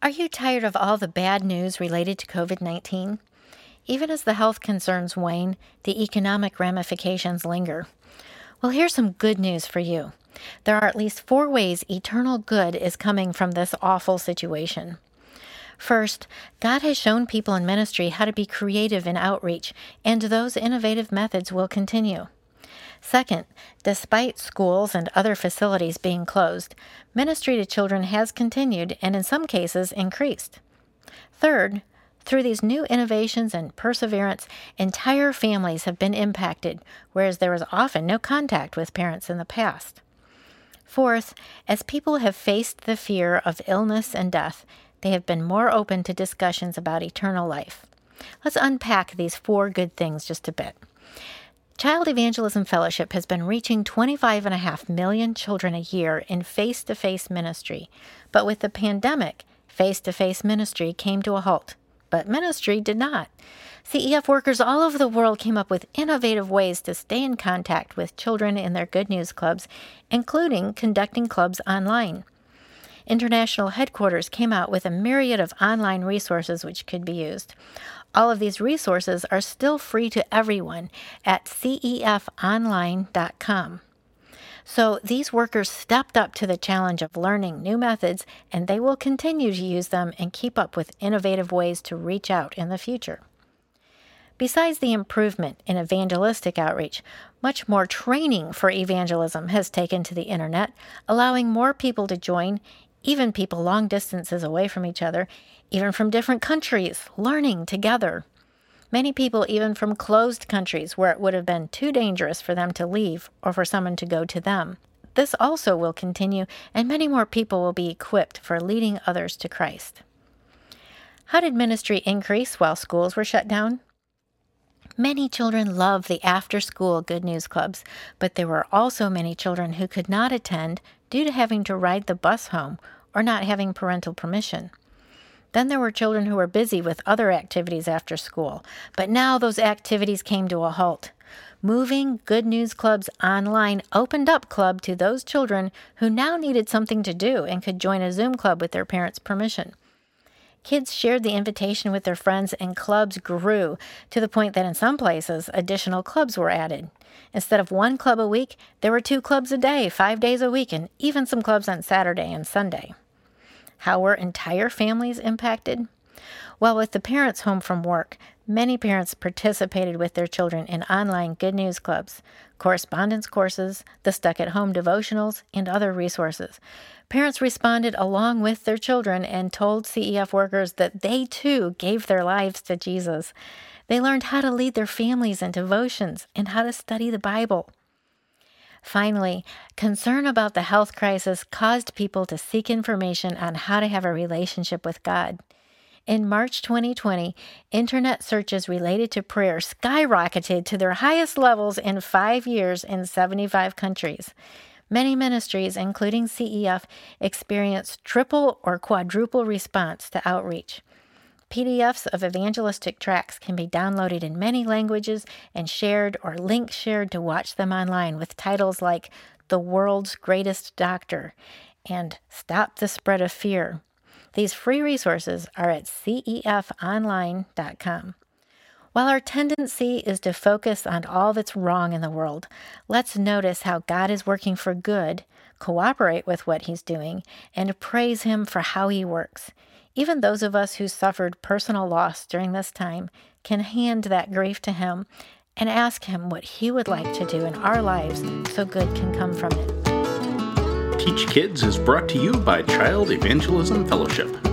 Are you tired of all the bad news related to COVID 19? Even as the health concerns wane, the economic ramifications linger. Well, here's some good news for you. There are at least four ways eternal good is coming from this awful situation. First, God has shown people in ministry how to be creative in outreach, and those innovative methods will continue. Second, despite schools and other facilities being closed, ministry to children has continued and in some cases increased. Third, through these new innovations and perseverance, entire families have been impacted, whereas there was often no contact with parents in the past. Fourth, as people have faced the fear of illness and death, they have been more open to discussions about eternal life. Let's unpack these four good things just a bit. Child Evangelism Fellowship has been reaching 25.5 million children a year in face to face ministry. But with the pandemic, face to face ministry came to a halt. But ministry did not. CEF workers all over the world came up with innovative ways to stay in contact with children in their Good News clubs, including conducting clubs online. International headquarters came out with a myriad of online resources which could be used. All of these resources are still free to everyone at cefonline.com. So these workers stepped up to the challenge of learning new methods, and they will continue to use them and keep up with innovative ways to reach out in the future. Besides the improvement in evangelistic outreach, much more training for evangelism has taken to the internet, allowing more people to join even people long distances away from each other, even from different countries, learning together. Many people, even from closed countries where it would have been too dangerous for them to leave or for someone to go to them. This also will continue, and many more people will be equipped for leading others to Christ. How did ministry increase while schools were shut down? Many children love the after school Good News Clubs, but there were also many children who could not attend due to having to ride the bus home or not having parental permission. Then there were children who were busy with other activities after school, but now those activities came to a halt. Moving Good News Clubs online opened up club to those children who now needed something to do and could join a Zoom club with their parents' permission. Kids shared the invitation with their friends, and clubs grew to the point that in some places additional clubs were added. Instead of one club a week, there were two clubs a day, five days a week, and even some clubs on Saturday and Sunday. How were entire families impacted? Well, with the parents home from work, many parents participated with their children in online Good News Clubs, correspondence courses, the Stuck at Home devotionals, and other resources. Parents responded along with their children and told CEF workers that they too gave their lives to Jesus. They learned how to lead their families in devotions and how to study the Bible. Finally, concern about the health crisis caused people to seek information on how to have a relationship with God. In March 2020, internet searches related to prayer skyrocketed to their highest levels in five years in 75 countries. Many ministries, including CEF, experienced triple or quadruple response to outreach. PDFs of evangelistic tracts can be downloaded in many languages and shared or link shared to watch them online with titles like The World's Greatest Doctor and Stop the Spread of Fear. These free resources are at cefonline.com. While our tendency is to focus on all that's wrong in the world, let's notice how God is working for good, cooperate with what He's doing, and praise Him for how He works. Even those of us who suffered personal loss during this time can hand that grief to Him and ask Him what He would like to do in our lives so good can come from it. Teach Kids is brought to you by Child Evangelism Fellowship.